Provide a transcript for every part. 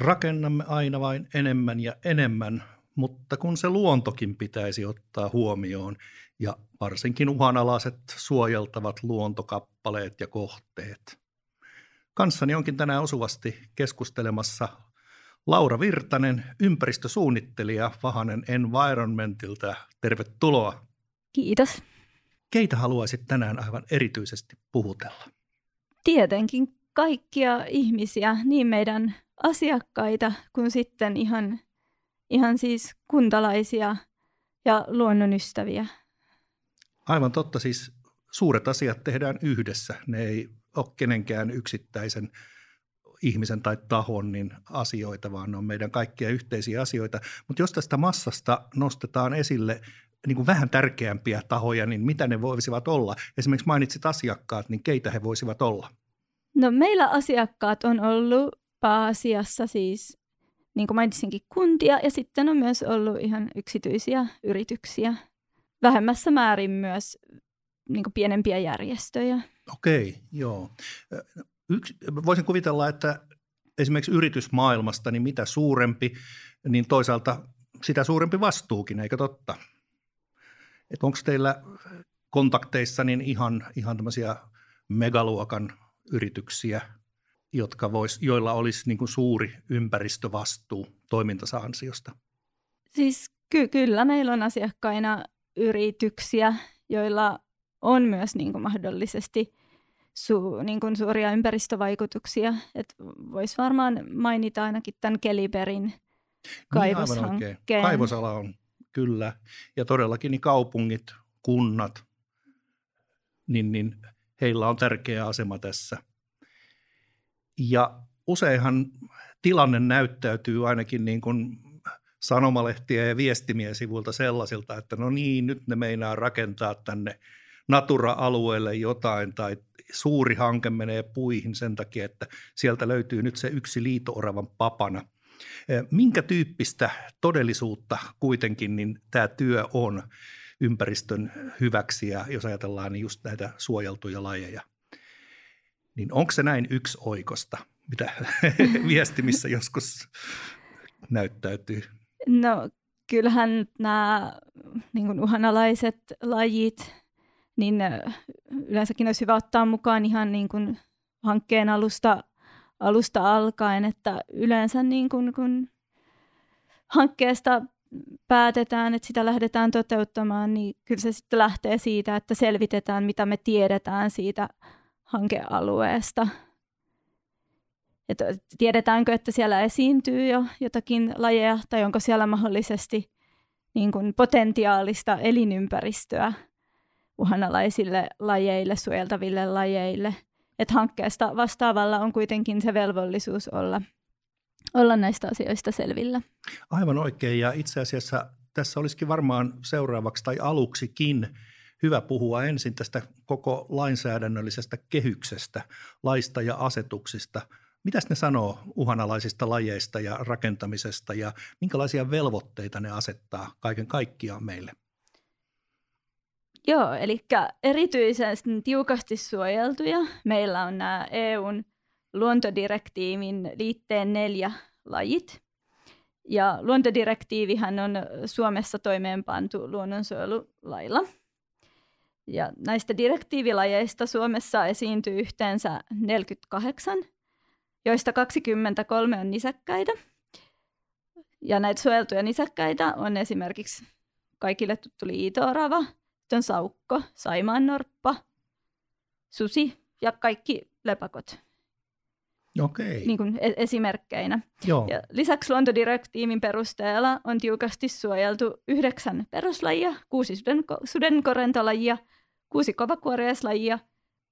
Rakennamme aina vain enemmän ja enemmän, mutta kun se luontokin pitäisi ottaa huomioon ja varsinkin uhanalaiset suojeltavat luontokappaleet ja kohteet. Kanssani onkin tänään osuvasti keskustelemassa Laura Virtanen, ympäristösuunnittelija Vahanen Environmentilta. Tervetuloa. Kiitos. Keitä haluaisit tänään aivan erityisesti puhutella? Tietenkin kaikkia ihmisiä, niin meidän asiakkaita kuin sitten ihan, ihan siis kuntalaisia ja luonnonystäviä. Aivan totta, siis suuret asiat tehdään yhdessä. Ne ei ole kenenkään yksittäisen ihmisen tai tahon niin asioita, vaan ne on meidän kaikkia yhteisiä asioita. Mutta jos tästä massasta nostetaan esille niin kuin vähän tärkeämpiä tahoja, niin mitä ne voisivat olla? Esimerkiksi mainitsit asiakkaat, niin keitä he voisivat olla? No meillä asiakkaat on ollut pääasiassa siis, niin kuin mainitsinkin, kuntia ja sitten on myös ollut ihan yksityisiä yrityksiä. Vähemmässä määrin myös niin kuin pienempiä järjestöjä. Okei, joo. Yksi, voisin kuvitella, että esimerkiksi yritysmaailmasta, niin mitä suurempi, niin toisaalta sitä suurempi vastuukin, eikö totta? onko teillä kontakteissa niin ihan, ihan tämmöisiä megaluokan yrityksiä, jotka vois, joilla olisi niin kuin suuri ympäristövastuu toimintansa ansiosta? Siis ky- kyllä meillä on asiakkaina yrityksiä, joilla on myös niin kuin mahdollisesti su- niin kuin suuria ympäristövaikutuksia. Voisi varmaan mainita ainakin tämän Keliberin kaivoshankkeen. Niin, Kaivosala on kyllä. Ja todellakin niin kaupungit, kunnat, niin, niin heillä on tärkeä asema tässä. Ja useinhan tilanne näyttäytyy ainakin niin kuin sanomalehtiä ja viestimien sivulta sellaisilta, että no niin, nyt ne meinaa rakentaa tänne Natura-alueelle jotain tai suuri hanke menee puihin sen takia, että sieltä löytyy nyt se yksi liito-oravan papana. Minkä tyyppistä todellisuutta kuitenkin niin tämä työ on ympäristön hyväksi ja jos ajatellaan niin just näitä suojeltuja lajeja, niin onko se näin yksi oikosta, mitä viestimissä joskus näyttäytyy? No kyllähän nämä niin uhanalaiset lajit niin yleensäkin olisi hyvä ottaa mukaan ihan niin kuin hankkeen alusta, alusta alkaen, että yleensä niin kuin, kun hankkeesta päätetään, että sitä lähdetään toteuttamaan, niin kyllä se sitten lähtee siitä, että selvitetään, mitä me tiedetään siitä hankealueesta. Että tiedetäänkö, että siellä esiintyy jo jotakin lajeja, tai onko siellä mahdollisesti niin kuin potentiaalista elinympäristöä – uhanalaisille lajeille, suojeltaville lajeille. Että hankkeesta vastaavalla on kuitenkin se velvollisuus olla, olla näistä asioista selvillä. Aivan oikein ja itse asiassa tässä olisikin varmaan seuraavaksi tai aluksikin hyvä puhua ensin tästä koko lainsäädännöllisestä kehyksestä, laista ja asetuksista. Mitäs ne sanoo uhanalaisista lajeista ja rakentamisesta ja minkälaisia velvoitteita ne asettaa kaiken kaikkiaan meille? Joo, eli erityisen tiukasti suojeltuja meillä on nämä EUn luontodirektiivin liitteen neljä lajit. Ja luontodirektiivihän on Suomessa toimeenpantu luonnonsuojelulailla. Ja näistä direktiivilajeista Suomessa esiintyy yhteensä 48, joista 23 on nisäkkäitä. Ja näitä suojeltuja nisäkkäitä on esimerkiksi kaikille tuttu liito-orava – sitten saukko, saimaan norppa, susi ja kaikki lepakot. Okei. Niin kuin e- esimerkkeinä. Joo. Ja lisäksi luontodirektiivin perusteella on tiukasti suojeltu yhdeksän peruslajia, kuusi sudenko- sudenkorentolajia, kuusi kovakuoriaislajia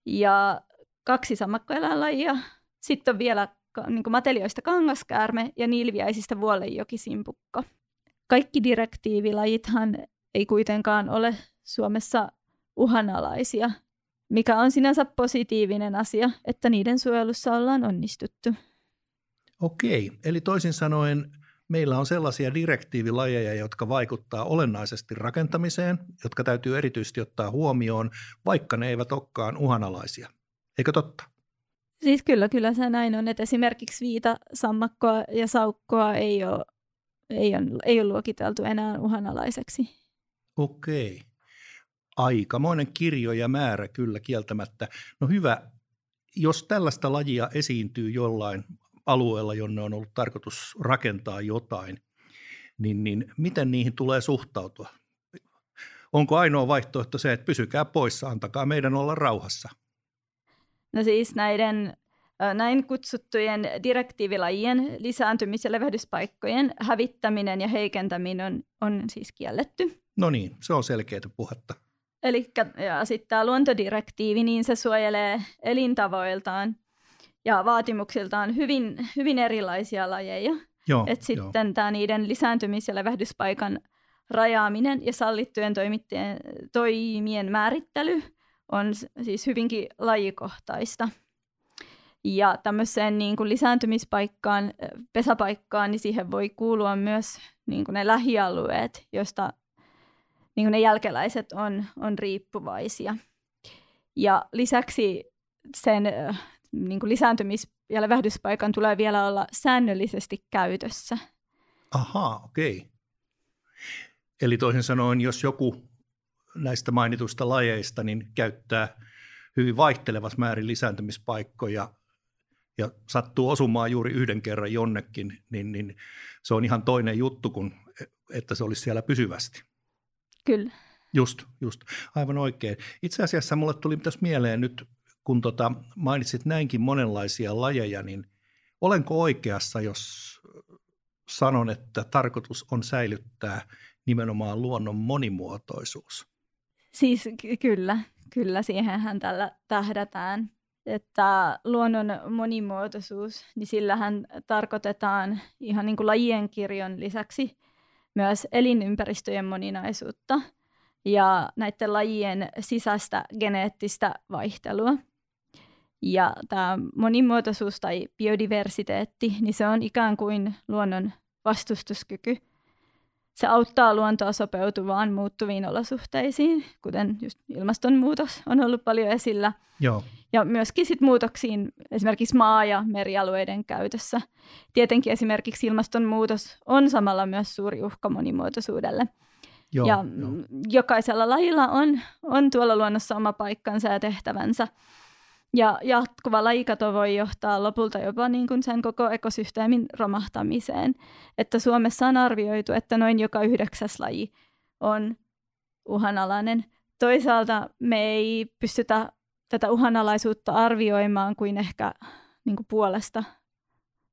ja kaksi sammakkoeläinlajia. Sitten on vielä niin kuin matelioista kangaskäärme ja niilviäisistä vuollejokisimpukko. Kaikki direktiivilajithan ei kuitenkaan ole Suomessa uhanalaisia, mikä on sinänsä positiivinen asia, että niiden suojelussa ollaan onnistuttu. Okei, eli toisin sanoen meillä on sellaisia direktiivilajeja, jotka vaikuttaa olennaisesti rakentamiseen, jotka täytyy erityisesti ottaa huomioon, vaikka ne eivät olekaan uhanalaisia. Eikö totta? Siis kyllä, kyllä se näin on, että esimerkiksi viita, sammakkoa ja saukkoa ei ole, ei ole, ei ole luokiteltu enää uhanalaiseksi. Okei. Aikamoinen kirjo ja määrä kyllä kieltämättä. No hyvä, jos tällaista lajia esiintyy jollain alueella, jonne on ollut tarkoitus rakentaa jotain, niin, niin miten niihin tulee suhtautua? Onko ainoa vaihtoehto se, että pysykää poissa, antakaa meidän olla rauhassa? No siis näiden näin kutsuttujen direktiivilajien lisääntymis- ja levähdyspaikkojen hävittäminen ja heikentäminen on, on siis kielletty. No niin, se on selkeää puhetta. Eli ja sitten tämä luontodirektiivi, niin se suojelee elintavoiltaan ja vaatimuksiltaan hyvin, hyvin erilaisia lajeja. Joo, Et sitten tämä niiden lisääntymis- ja levähdyspaikan rajaaminen ja sallittujen toimien määrittely on siis hyvinkin lajikohtaista. Ja tämmöiseen niin kuin lisääntymispaikkaan, pesäpaikkaan, niin siihen voi kuulua myös niin kuin ne lähialueet, joista niin kuin ne jälkeläiset on, on riippuvaisia. Ja lisäksi sen niin kuin lisääntymis- ja levähdyspaikan tulee vielä olla säännöllisesti käytössä. Ahaa, okei. Okay. Eli toisin sanoen, jos joku näistä mainituista lajeista niin käyttää hyvin vaihtelevas määrin lisääntymispaikkoja ja sattuu osumaan juuri yhden kerran jonnekin, niin, niin se on ihan toinen juttu kuin että se olisi siellä pysyvästi. Kyllä. Just, just. Aivan oikein. Itse asiassa mulle tuli tässä mieleen nyt, kun tota, mainitsit näinkin monenlaisia lajeja, niin olenko oikeassa, jos sanon, että tarkoitus on säilyttää nimenomaan luonnon monimuotoisuus? Siis kyllä, kyllä siihenhän tällä tähdätään. Että luonnon monimuotoisuus, niin sillähän tarkoitetaan ihan niin kuin lajien kirjon lisäksi myös elinympäristöjen moninaisuutta ja näiden lajien sisäistä geneettistä vaihtelua. Ja tämä monimuotoisuus tai biodiversiteetti, niin se on ikään kuin luonnon vastustuskyky – se auttaa luontoa sopeutuvaan muuttuviin olosuhteisiin, kuten just ilmastonmuutos on ollut paljon esillä. Joo. Ja myöskin sit muutoksiin esimerkiksi maa- ja merialueiden käytössä. Tietenkin esimerkiksi ilmastonmuutos on samalla myös suuri uhka monimuotoisuudelle. Joo, ja jo. jokaisella lajilla on, on tuolla luonnossa oma paikkansa ja tehtävänsä. Ja jatkuva lajikato voi johtaa lopulta jopa niin kuin sen koko ekosysteemin romahtamiseen. Että Suomessa on arvioitu, että noin joka yhdeksäs laji on uhanalainen. Toisaalta me ei pystytä tätä uhanalaisuutta arvioimaan kuin ehkä niin kuin puolesta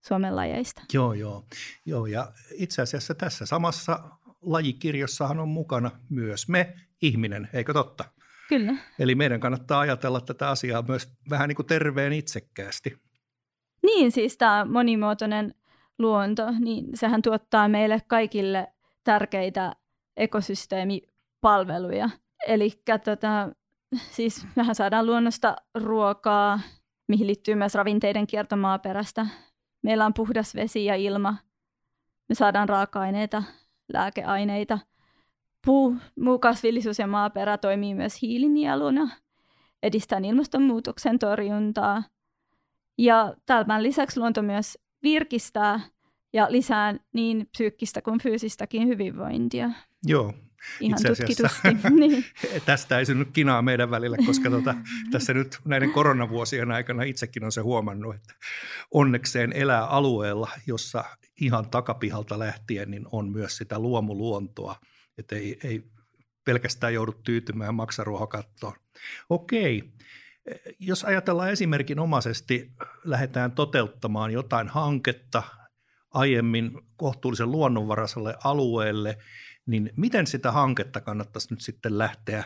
Suomen lajeista. Joo, joo, joo. Ja itse asiassa tässä samassa lajikirjossahan on mukana myös me, ihminen, eikö totta? Kyllä. Eli meidän kannattaa ajatella tätä asiaa myös vähän niin kuin terveen itsekkäästi. Niin, siis tämä monimuotoinen luonto, niin sehän tuottaa meille kaikille tärkeitä ekosysteemipalveluja. Eli tota, siis mehän saadaan luonnosta ruokaa, mihin liittyy myös ravinteiden kierto maaperästä. Meillä on puhdas vesi ja ilma. Me saadaan raaka-aineita, lääkeaineita – Puu, muu kasvillisuus ja maaperä toimii myös hiilinieluna, edistää ilmastonmuutoksen torjuntaa. Ja tämän lisäksi luonto myös virkistää ja lisää niin psyykkistä kuin fyysistäkin hyvinvointia. Joo, Ihan itse tutkitusti. niin. tästä ei synny kinaa meidän välillä, koska tuota, tässä nyt näiden koronavuosien aikana itsekin on se huomannut, että onnekseen elää alueella, jossa ihan takapihalta lähtien niin on myös sitä luomuluontoa – että ei, ei pelkästään joudu tyytymään maksaruohokattoon. Okei, jos ajatellaan esimerkinomaisesti, lähdetään toteuttamaan jotain hanketta aiemmin kohtuullisen luonnonvaraiselle alueelle, niin miten sitä hanketta kannattaisi nyt sitten lähteä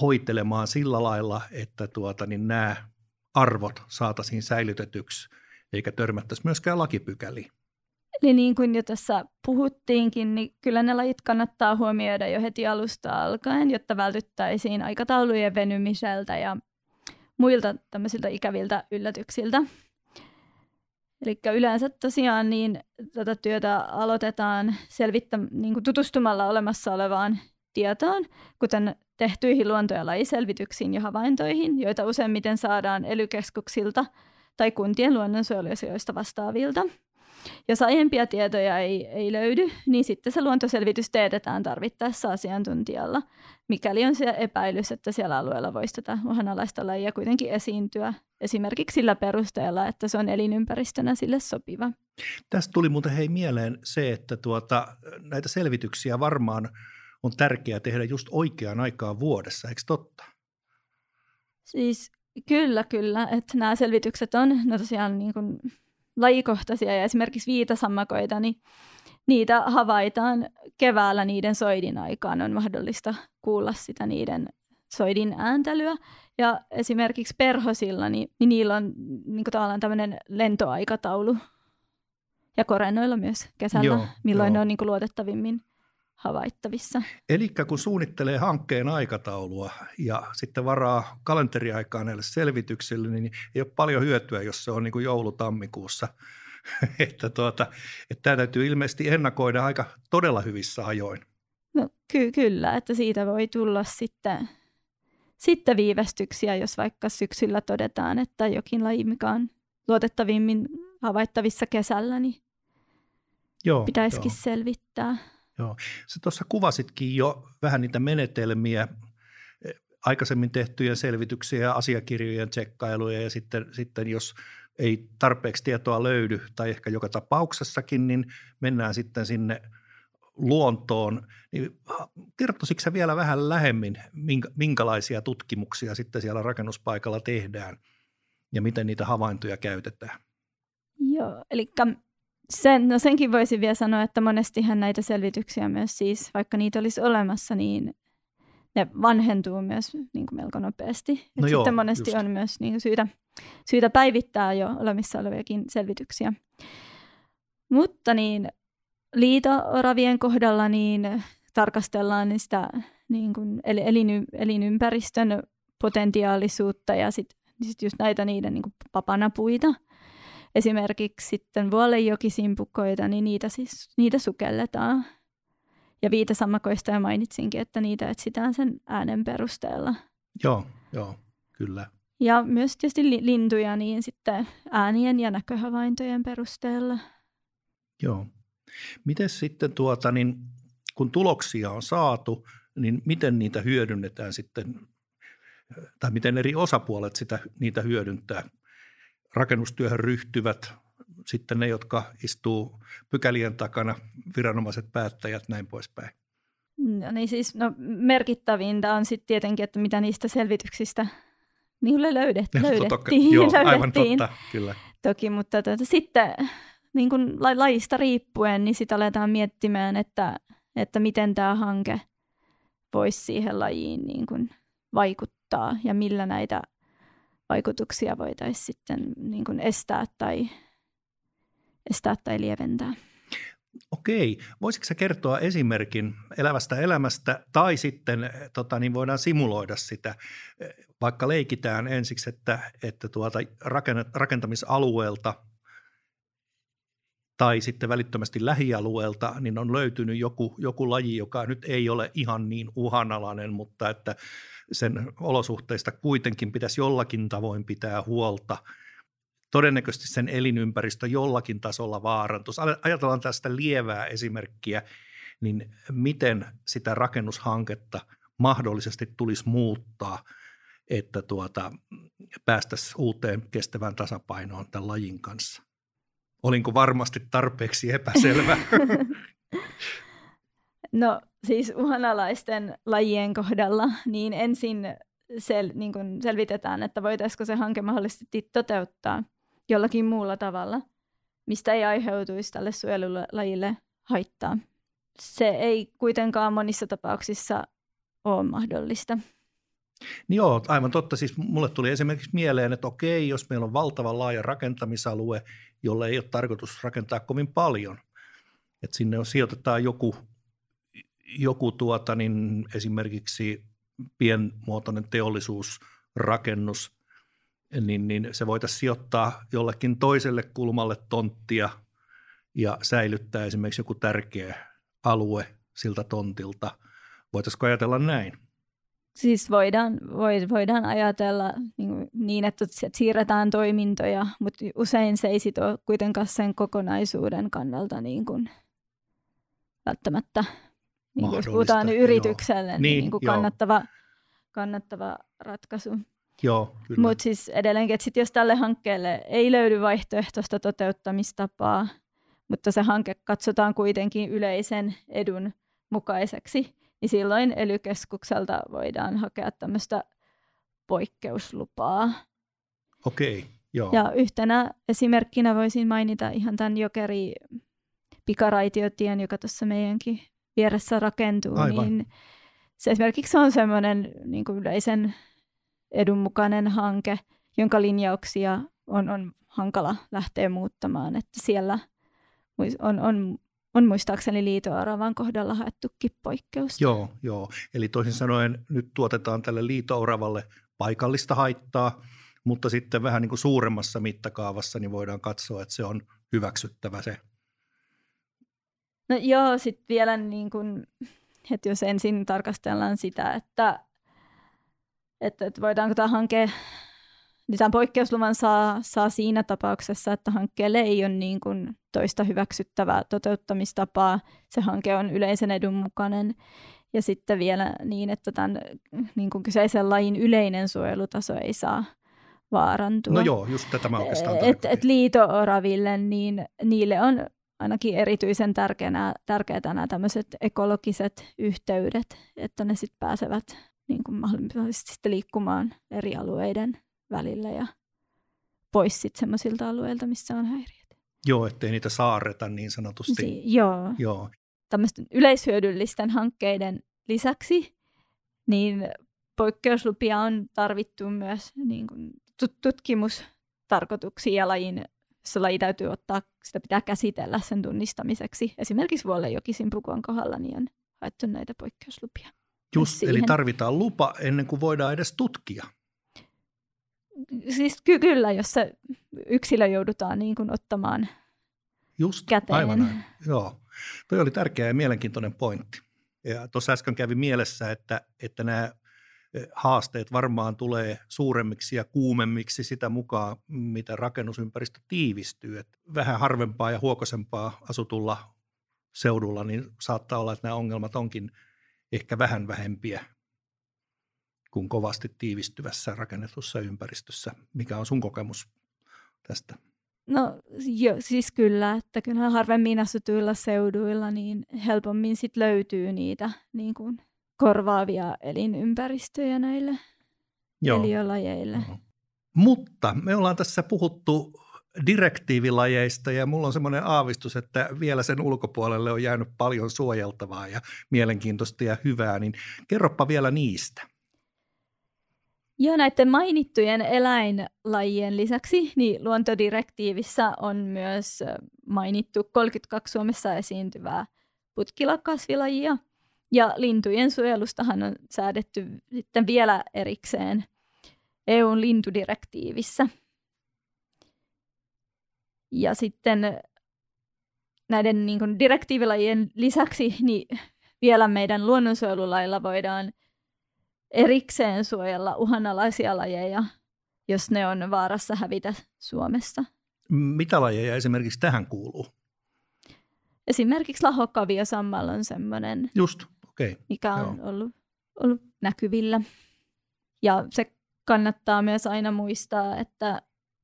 hoitelemaan sillä lailla, että tuota, niin nämä arvot saataisiin säilytetyksi, eikä törmättäisi myöskään lakipykäliin? Eli niin kuin jo tässä puhuttiinkin, niin kyllä ne lajit kannattaa huomioida jo heti alusta alkaen, jotta vältyttäisiin aikataulujen venymiseltä ja muilta tämmöisiltä ikäviltä yllätyksiltä. Eli yleensä tosiaan niin tätä työtä aloitetaan selvittä, niin kuin tutustumalla olemassa olevaan tietoon, kuten tehtyihin luonto- ja lajiselvityksiin ja havaintoihin, joita useimmiten saadaan elykeskuksilta tai kuntien luonnonsuojeluasioista vastaavilta. Jos aiempia tietoja ei, ei löydy, niin sitten se luontoselvitys teetetään tarvittaessa asiantuntijalla, mikäli on se epäilys, että siellä alueella voisi tätä uhanalaista lajia kuitenkin esiintyä, esimerkiksi sillä perusteella, että se on elinympäristönä sille sopiva. Tästä tuli muuten hei mieleen se, että tuota, näitä selvityksiä varmaan on tärkeää tehdä just oikeaan aikaan vuodessa, eikö totta? Siis kyllä, kyllä. Että nämä selvitykset on no tosiaan niin kuin lajikohtaisia ja esimerkiksi viitasammakoita, niin niitä havaitaan keväällä niiden soidin aikaan. On mahdollista kuulla sitä niiden soidin ääntelyä. Ja esimerkiksi perhosilla, niin, niin niillä on niin tavallaan tämmöinen lentoaikataulu. Ja korennoilla myös kesällä, joo, milloin joo. ne on niin luotettavimmin havaittavissa. Eli kun suunnittelee hankkeen aikataulua ja sitten varaa kalenteriaikaa näille selvityksille, niin ei ole paljon hyötyä, jos se on niin kuin joulutammikuussa. että, tuota, että tämä täytyy ilmeisesti ennakoida aika todella hyvissä ajoin. No ky- kyllä, että siitä voi tulla sitten, sitten viivästyksiä, jos vaikka syksyllä todetaan, että jokin laji, mikä on luotettavimmin havaittavissa kesällä, niin joo, pitäisikin joo. selvittää. Joo. Sä tuossa kuvasitkin jo vähän niitä menetelmiä, eh, aikaisemmin tehtyjä selvityksiä asiakirjojen tsekkailuja ja sitten, sitten jos ei tarpeeksi tietoa löydy tai ehkä joka tapauksessakin, niin mennään sitten sinne luontoon. Niin kertoisitko sä vielä vähän lähemmin, minkälaisia tutkimuksia sitten siellä rakennuspaikalla tehdään ja miten niitä havaintoja käytetään? Joo, eli sen, no senkin voisin vielä sanoa, että monestihan näitä selvityksiä myös siis, vaikka niitä olisi olemassa, niin ne vanhentuu myös niin kuin melko nopeasti. No joo, sitten monesti just. on myös niin kuin syytä, syytä päivittää jo olemissa oleviakin selvityksiä. Mutta niin liito-oravien kohdalla niin tarkastellaan sitä niin kuin eliny, elinympäristön potentiaalisuutta ja sitten sit just näitä niiden niin kuin papanapuita – esimerkiksi sitten vuolejokisimpukkoita, niin niitä, siis, niitä sukelletaan. Ja viitasammakoista ja mainitsinkin, että niitä etsitään sen äänen perusteella. Joo, joo, kyllä. Ja myös tietysti lintuja niin sitten äänien ja näköhavaintojen perusteella. Joo. Miten sitten tuota, niin kun tuloksia on saatu, niin miten niitä hyödynnetään sitten, tai miten eri osapuolet sitä, niitä hyödyntää? Rakennustyöhön ryhtyvät, sitten ne, jotka istuu pykälien takana, viranomaiset, päättäjät, näin poispäin. No niin siis no, merkittävintä on sitten tietenkin, että mitä niistä selvityksistä niin löydet, löydettiin. Totta, joo, löydettiin. aivan totta, kyllä. Toki, mutta tuota, sitten niin kuin lajista riippuen, niin sitten aletaan miettimään, että, että miten tämä hanke voisi siihen lajiin niin kuin vaikuttaa ja millä näitä vaikutuksia voitaisiin sitten niin kuin estää, tai, estää tai lieventää. Okei. Voisitko sä kertoa esimerkin elävästä elämästä tai sitten tota, niin voidaan simuloida sitä, vaikka leikitään ensiksi, että, että tuota rakentamisalueelta tai sitten välittömästi lähialueelta, niin on löytynyt joku, joku laji, joka nyt ei ole ihan niin uhanalainen, mutta että sen olosuhteista kuitenkin pitäisi jollakin tavoin pitää huolta. Todennäköisesti sen elinympäristö jollakin tasolla vaarantuisi. Ajatellaan tästä lievää esimerkkiä, niin miten sitä rakennushanketta mahdollisesti tulisi muuttaa, että tuota, päästäisiin uuteen kestävään tasapainoon tämän lajin kanssa. Olinko varmasti tarpeeksi epäselvä? No siis uhanalaisten lajien kohdalla, niin ensin sel, niin kuin selvitetään, että voitaisiko se hanke mahdollisesti toteuttaa jollakin muulla tavalla, mistä ei aiheutuisi tälle suojelulajille haittaa. Se ei kuitenkaan monissa tapauksissa ole mahdollista. Niin joo, aivan totta. Siis mulle tuli esimerkiksi mieleen, että okei, jos meillä on valtava laaja rakentamisalue, jolle ei ole tarkoitus rakentaa kovin paljon, että sinne on, sijoitetaan joku joku tuota, niin esimerkiksi pienmuotoinen teollisuusrakennus, niin, niin se voitaisiin sijoittaa jollekin toiselle kulmalle tonttia ja säilyttää esimerkiksi joku tärkeä alue siltä tontilta. Voitaisiinko ajatella näin? siis voidaan, voidaan ajatella niin, niin, että siirretään toimintoja, mutta usein se ei ole kuitenkaan sen kokonaisuuden kannalta niin kuin välttämättä, niin jos puhutaan yritykselle, niin, niin, niin kuin kannattava, kannattava ratkaisu. Joo, Mutta siis edelleenkin, että sit jos tälle hankkeelle ei löydy vaihtoehtoista toteuttamistapaa, mutta se hanke katsotaan kuitenkin yleisen edun mukaiseksi, niin silloin ely voidaan hakea tämmöistä poikkeuslupaa. Okei, joo. Ja yhtenä esimerkkinä voisin mainita ihan tämän jokeri pikaraitiotien, joka tuossa meidänkin vieressä rakentuu, Aivan. niin se esimerkiksi on semmoinen niin kuin yleisen edunmukainen hanke, jonka linjauksia on, on hankala lähteä muuttamaan, että siellä on, on on muistaakseni liito-oravan kohdalla haettukin poikkeus. Joo, joo. Eli toisin sanoen nyt tuotetaan tälle liito-oravalle paikallista haittaa, mutta sitten vähän niin kuin suuremmassa mittakaavassa niin voidaan katsoa, että se on hyväksyttävä se. No joo, sitten vielä niin kuin, että jos ensin tarkastellaan sitä, että, että, että voidaanko tämä hanke niin tämän poikkeusluvan saa, saa siinä tapauksessa, että hankkeelle ei ole niin kuin toista hyväksyttävää toteuttamistapaa. Se hanke on yleisen edun mukainen. Ja sitten vielä niin, että tämän niin kuin kyseisen lajin yleinen suojelutaso ei saa vaarantua. No joo, just tätä mä oikeastaan et, et liito-oraville, niin niille on ainakin erityisen tärkeänä, tärkeää nämä tämmöiset ekologiset yhteydet, että ne sitten pääsevät niin kuin mahdollisesti liikkumaan eri alueiden välillä ja pois sitten semmoisilta alueilta, missä on häiriöt. Joo, ettei niitä saarreta niin sanotusti. Si- joo. joo. Tämmöisten yleishyödyllisten hankkeiden lisäksi niin poikkeuslupia on tarvittu myös niin kuin tutkimustarkoituksiin ja lajin, se laji täytyy ottaa, sitä pitää käsitellä sen tunnistamiseksi. Esimerkiksi Vuolejokisimpukuan kohdalla niin on haettu näitä poikkeuslupia. Just, eli tarvitaan lupa ennen kuin voidaan edes tutkia siis ky- kyllä, jos se yksilö joudutaan niin kuin ottamaan Just, käteen. aivan näin. Joo, toi oli tärkeä ja mielenkiintoinen pointti. Ja tuossa äsken kävi mielessä, että, että nämä haasteet varmaan tulee suuremmiksi ja kuumemmiksi sitä mukaan, mitä rakennusympäristö tiivistyy. Et vähän harvempaa ja huokosempaa asutulla seudulla, niin saattaa olla, että nämä ongelmat onkin ehkä vähän vähempiä kuin kovasti tiivistyvässä rakennetussa ympäristössä. Mikä on sun kokemus tästä? No jo, siis kyllä, että kyllä harvemmin asutuilla seuduilla niin helpommin sit löytyy niitä niin kuin korvaavia elinympäristöjä näille Joo. eliölajeille. Joo. Mutta me ollaan tässä puhuttu direktiivilajeista ja mulla on semmoinen aavistus, että vielä sen ulkopuolelle on jäänyt paljon suojeltavaa ja mielenkiintoista ja hyvää, niin kerropa vielä niistä. Joo, näiden mainittujen eläinlajien lisäksi niin luontodirektiivissä on myös mainittu 32 Suomessa esiintyvää putkilakasvilajia. Ja lintujen suojelustahan on säädetty sitten vielä erikseen EUn lintudirektiivissä. Ja sitten näiden niin kuin direktiivilajien lisäksi niin vielä meidän luonnonsuojelulailla voidaan erikseen suojella uhanalaisia lajeja, jos ne on vaarassa hävitä Suomessa. Mitä lajeja esimerkiksi tähän kuuluu? Esimerkiksi lahokaviosammal on semmoinen, Just, okay. mikä on ollut, ollut näkyvillä. Ja se kannattaa myös aina muistaa, että,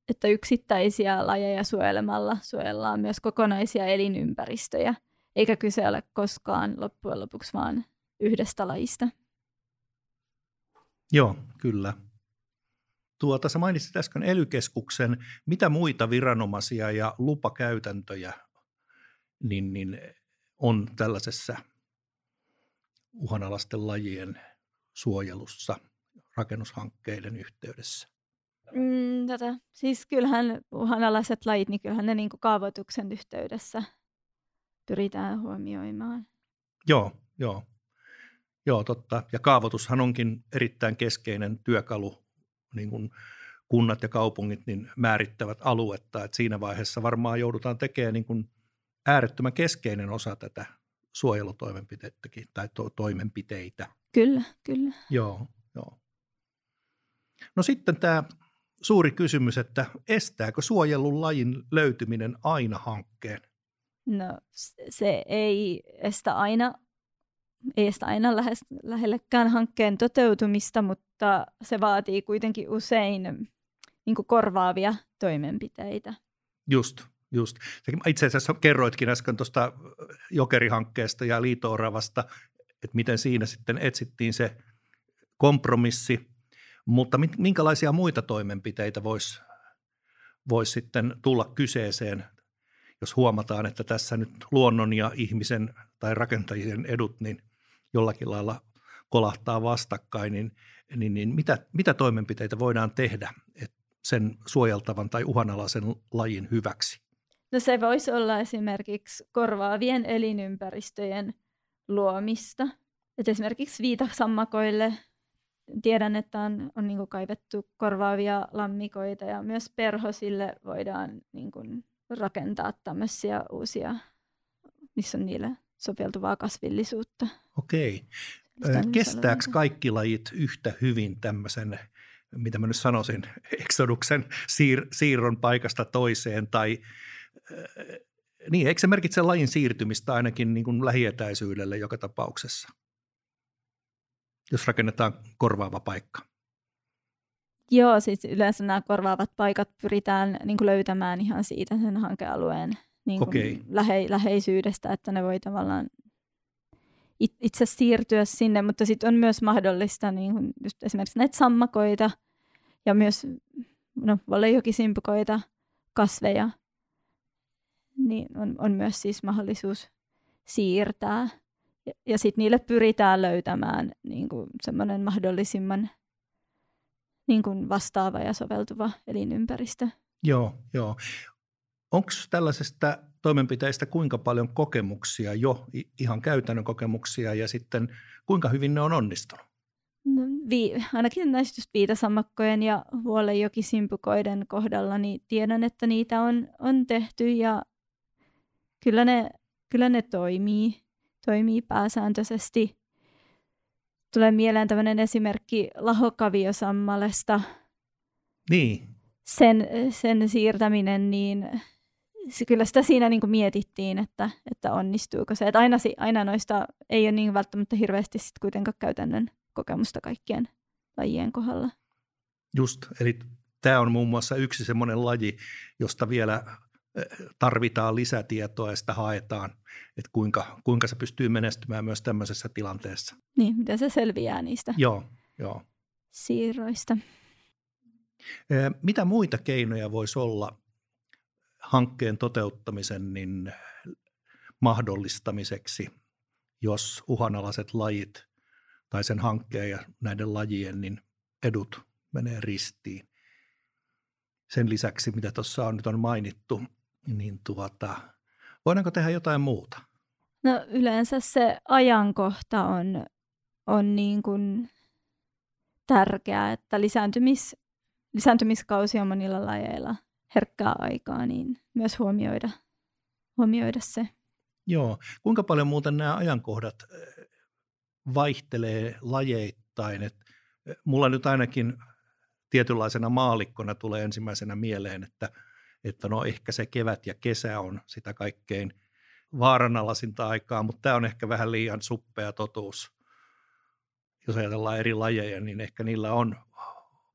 että yksittäisiä lajeja suojelemalla suojellaan myös kokonaisia elinympäristöjä, eikä kyse ole koskaan loppujen lopuksi vaan yhdestä lajista. Joo, kyllä. Tuota, sä mainitsit äsken ely Mitä muita viranomaisia ja lupakäytäntöjä niin, niin on tällaisessa uhanalaisten lajien suojelussa rakennushankkeiden yhteydessä? Mm, tota, siis kyllähän uhanalaiset lajit, niin kyllähän ne niin kuin kaavoituksen yhteydessä pyritään huomioimaan. Joo, joo. Joo, totta. Ja kaavoitushan onkin erittäin keskeinen työkalu, niin kuin kunnat ja kaupungit niin määrittävät aluetta. Et siinä vaiheessa varmaan joudutaan tekemään niin kuin äärettömän keskeinen osa tätä suojelutoimenpiteitäkin tai to- toimenpiteitä. Kyllä, kyllä. Joo, joo. No sitten tämä suuri kysymys, että estääkö suojellun lajin löytyminen aina hankkeen? No se ei estä aina, ei estä aina lähes, lähellekään hankkeen toteutumista, mutta se vaatii kuitenkin usein niin korvaavia toimenpiteitä. Just, just. Itse asiassa kerroitkin äsken tuosta jokerihankkeesta ja liitooravasta, että miten siinä sitten etsittiin se kompromissi, mutta minkälaisia muita toimenpiteitä voisi vois sitten tulla kyseeseen, jos huomataan, että tässä nyt luonnon ja ihmisen tai rakentajien edut niin jollakin lailla kolahtaa vastakkain, niin, niin, niin mitä, mitä toimenpiteitä voidaan tehdä sen suojeltavan tai uhanalaisen lajin hyväksi? No se voisi olla esimerkiksi korvaavien elinympäristöjen luomista. Et esimerkiksi viitasammakoille tiedän, että on, on niin kaivettu korvaavia lammikoita ja myös perhosille voidaan niin kuin rakentaa tämmöisiä uusia, missä on niille soveltuvaa kasvillisuutta. Okei. Kestääkö kaikki lajit yhtä hyvin tämmöisen, mitä mä nyt sanoisin, eksoduksen siir- siirron paikasta toiseen tai niin, eikö se merkitse lajin siirtymistä ainakin niin kuin lähietäisyydelle joka tapauksessa? jos rakennetaan korvaava paikka? Joo, siis yleensä nämä korvaavat paikat pyritään niin kuin löytämään ihan siitä sen hankealueen niin kuin okay. lähe, läheisyydestä, että ne voi tavallaan itse siirtyä sinne, mutta sitten on myös mahdollista niin kuin just esimerkiksi näitä sammakoita ja myös no, valejokisimpikoita, kasveja, niin on, on myös siis mahdollisuus siirtää. Ja, ja sitten niille pyritään löytämään niin kuin semmoinen mahdollisimman niin kuin vastaava ja soveltuva elinympäristö. Joo, joo. Onko tällaisesta toimenpiteistä kuinka paljon kokemuksia jo, ihan käytännön kokemuksia, ja sitten kuinka hyvin ne on onnistunut? No, vi- ainakin näistä just viitasammakkojen ja huolejokisimpukoiden kohdalla, niin tiedän, että niitä on, on tehty ja kyllä ne, kyllä ne toimii toimii pääsääntöisesti. Tulee mieleen tämmöinen esimerkki lahokaviosammalesta. Niin. Sen, sen siirtäminen, niin se, kyllä sitä siinä niin mietittiin, että, että onnistuuko se. Että aina, aina noista ei ole niin välttämättä hirveästi sit kuitenkaan käytännön kokemusta kaikkien lajien kohdalla. Just, eli tämä on muun muassa yksi semmoinen laji, josta vielä tarvitaan lisätietoa ja sitä haetaan, että kuinka, kuinka se pystyy menestymään myös tämmöisessä tilanteessa. Niin, miten se selviää niistä joo, joo. siirroista. Mitä muita keinoja voisi olla hankkeen toteuttamisen niin mahdollistamiseksi, jos uhanalaiset lajit tai sen hankkeen ja näiden lajien niin edut menee ristiin? Sen lisäksi, mitä tuossa on nyt on mainittu, niin tuota, voidaanko tehdä jotain muuta? No yleensä se ajankohta on, on niin kuin tärkeää, että lisääntymis, lisääntymiskausi on monilla lajeilla herkkää aikaa, niin myös huomioida, huomioida se. Joo. Kuinka paljon muuten nämä ajankohdat vaihtelee lajeittain? Et mulla nyt ainakin tietynlaisena maalikkona tulee ensimmäisenä mieleen, että – että no ehkä se kevät ja kesä on sitä kaikkein vaaranalaisinta aikaa, mutta tämä on ehkä vähän liian suppea totuus. Jos ajatellaan eri lajeja, niin ehkä niillä on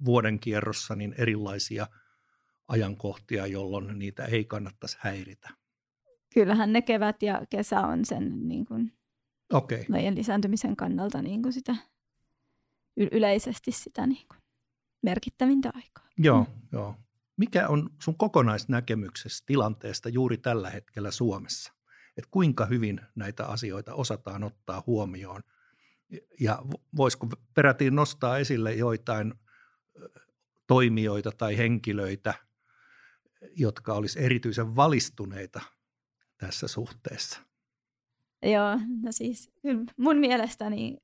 vuoden kierrossa niin erilaisia ajankohtia, jolloin niitä ei kannattaisi häiritä. Kyllähän ne kevät ja kesä on sen niin kuin, okay. lajien lisääntymisen kannalta niin kuin sitä, yleisesti sitä niin kuin, merkittävintä aikaa. Joo, mm. joo. Mikä on sun kokonaisnäkemyksessä tilanteesta juuri tällä hetkellä Suomessa? Et kuinka hyvin näitä asioita osataan ottaa huomioon? Ja voisiko peräti nostaa esille joitain toimijoita tai henkilöitä, jotka olisi erityisen valistuneita tässä suhteessa? Joo, no siis mun mielestäni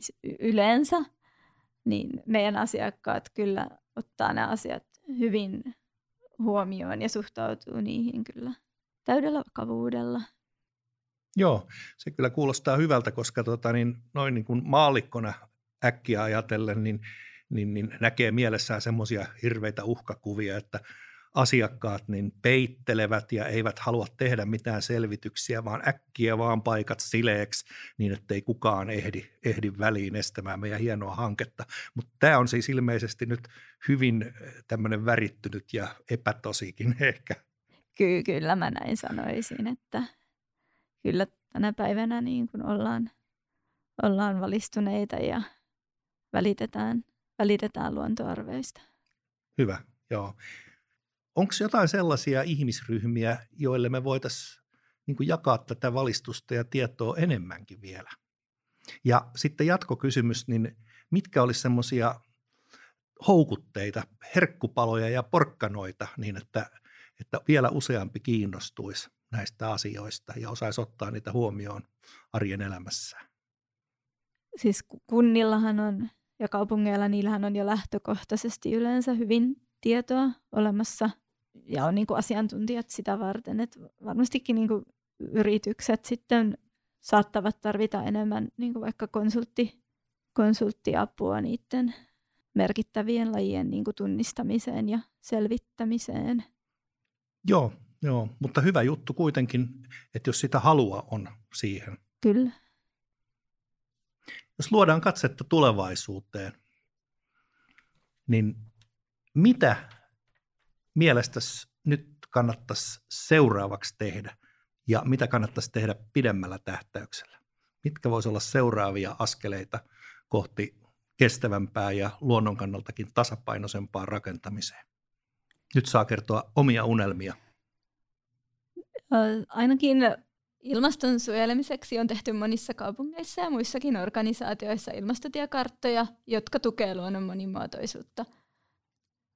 siis yleensä niin meidän asiakkaat kyllä ottaa nämä asiat hyvin huomioon ja suhtautuu niihin kyllä täydellä vakavuudella. Joo, se kyllä kuulostaa hyvältä, koska tota, niin, noin niin kuin maallikkona äkkiä ajatellen, niin, niin, niin näkee mielessään semmoisia hirveitä uhkakuvia, että asiakkaat niin peittelevät ja eivät halua tehdä mitään selvityksiä, vaan äkkiä vaan paikat sileeksi niin, ettei kukaan ehdi, ehdi väliin estämään meidän hienoa hanketta. Mutta tämä on siis ilmeisesti nyt hyvin eh, tämmöinen värittynyt ja epätosikin ehkä. Ky- kyllä mä näin sanoisin, että kyllä tänä päivänä niin kun ollaan, ollaan valistuneita ja välitetään, välitetään luontoarveista. Hyvä, joo. Onko jotain sellaisia ihmisryhmiä, joille me voitaisiin niin jakaa tätä valistusta ja tietoa enemmänkin vielä? Ja sitten jatkokysymys, niin mitkä olisi semmoisia houkutteita, herkkupaloja ja porkkanoita niin, että, että vielä useampi kiinnostuisi näistä asioista ja osaisi ottaa niitä huomioon arjen elämässään? Siis kunnillahan on ja kaupungeilla niillähän on jo lähtökohtaisesti yleensä hyvin tietoa olemassa ja on niin kuin asiantuntijat sitä varten, että varmastikin niin kuin yritykset sitten saattavat tarvita enemmän niin kuin vaikka konsultti, konsulttiapua niiden merkittävien lajien niin kuin tunnistamiseen ja selvittämiseen. Joo, joo, mutta hyvä juttu kuitenkin, että jos sitä halua on siihen. Kyllä. Jos luodaan katsetta tulevaisuuteen, niin mitä mielestäsi nyt kannattaisi seuraavaksi tehdä ja mitä kannattaisi tehdä pidemmällä tähtäyksellä? Mitkä voisi olla seuraavia askeleita kohti kestävämpää ja luonnon kannaltakin tasapainoisempaa rakentamiseen? Nyt saa kertoa omia unelmia. Ainakin ilmaston suojelemiseksi on tehty monissa kaupungeissa ja muissakin organisaatioissa ilmastotiekarttoja, jotka tukevat luonnon monimuotoisuutta –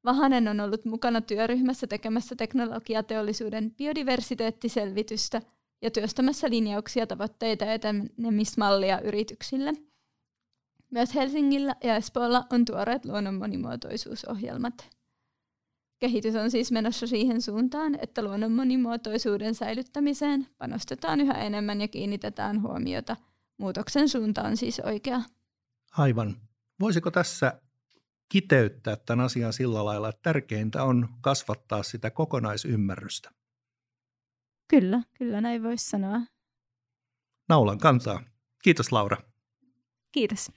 Vahanen on ollut mukana työryhmässä tekemässä teknologiateollisuuden biodiversiteettiselvitystä ja työstämässä linjauksia, tavoitteita ja etenemismallia yrityksille. Myös Helsingillä ja Espoolla on tuoreet luonnon monimuotoisuusohjelmat. Kehitys on siis menossa siihen suuntaan, että luonnon monimuotoisuuden säilyttämiseen panostetaan yhä enemmän ja kiinnitetään huomiota. Muutoksen suunta on siis oikea. Aivan. Voisiko tässä kiteyttää tämän asian sillä lailla, että tärkeintä on kasvattaa sitä kokonaisymmärrystä. Kyllä, kyllä näin voisi sanoa. Naulan kantaa. Kiitos Laura. Kiitos.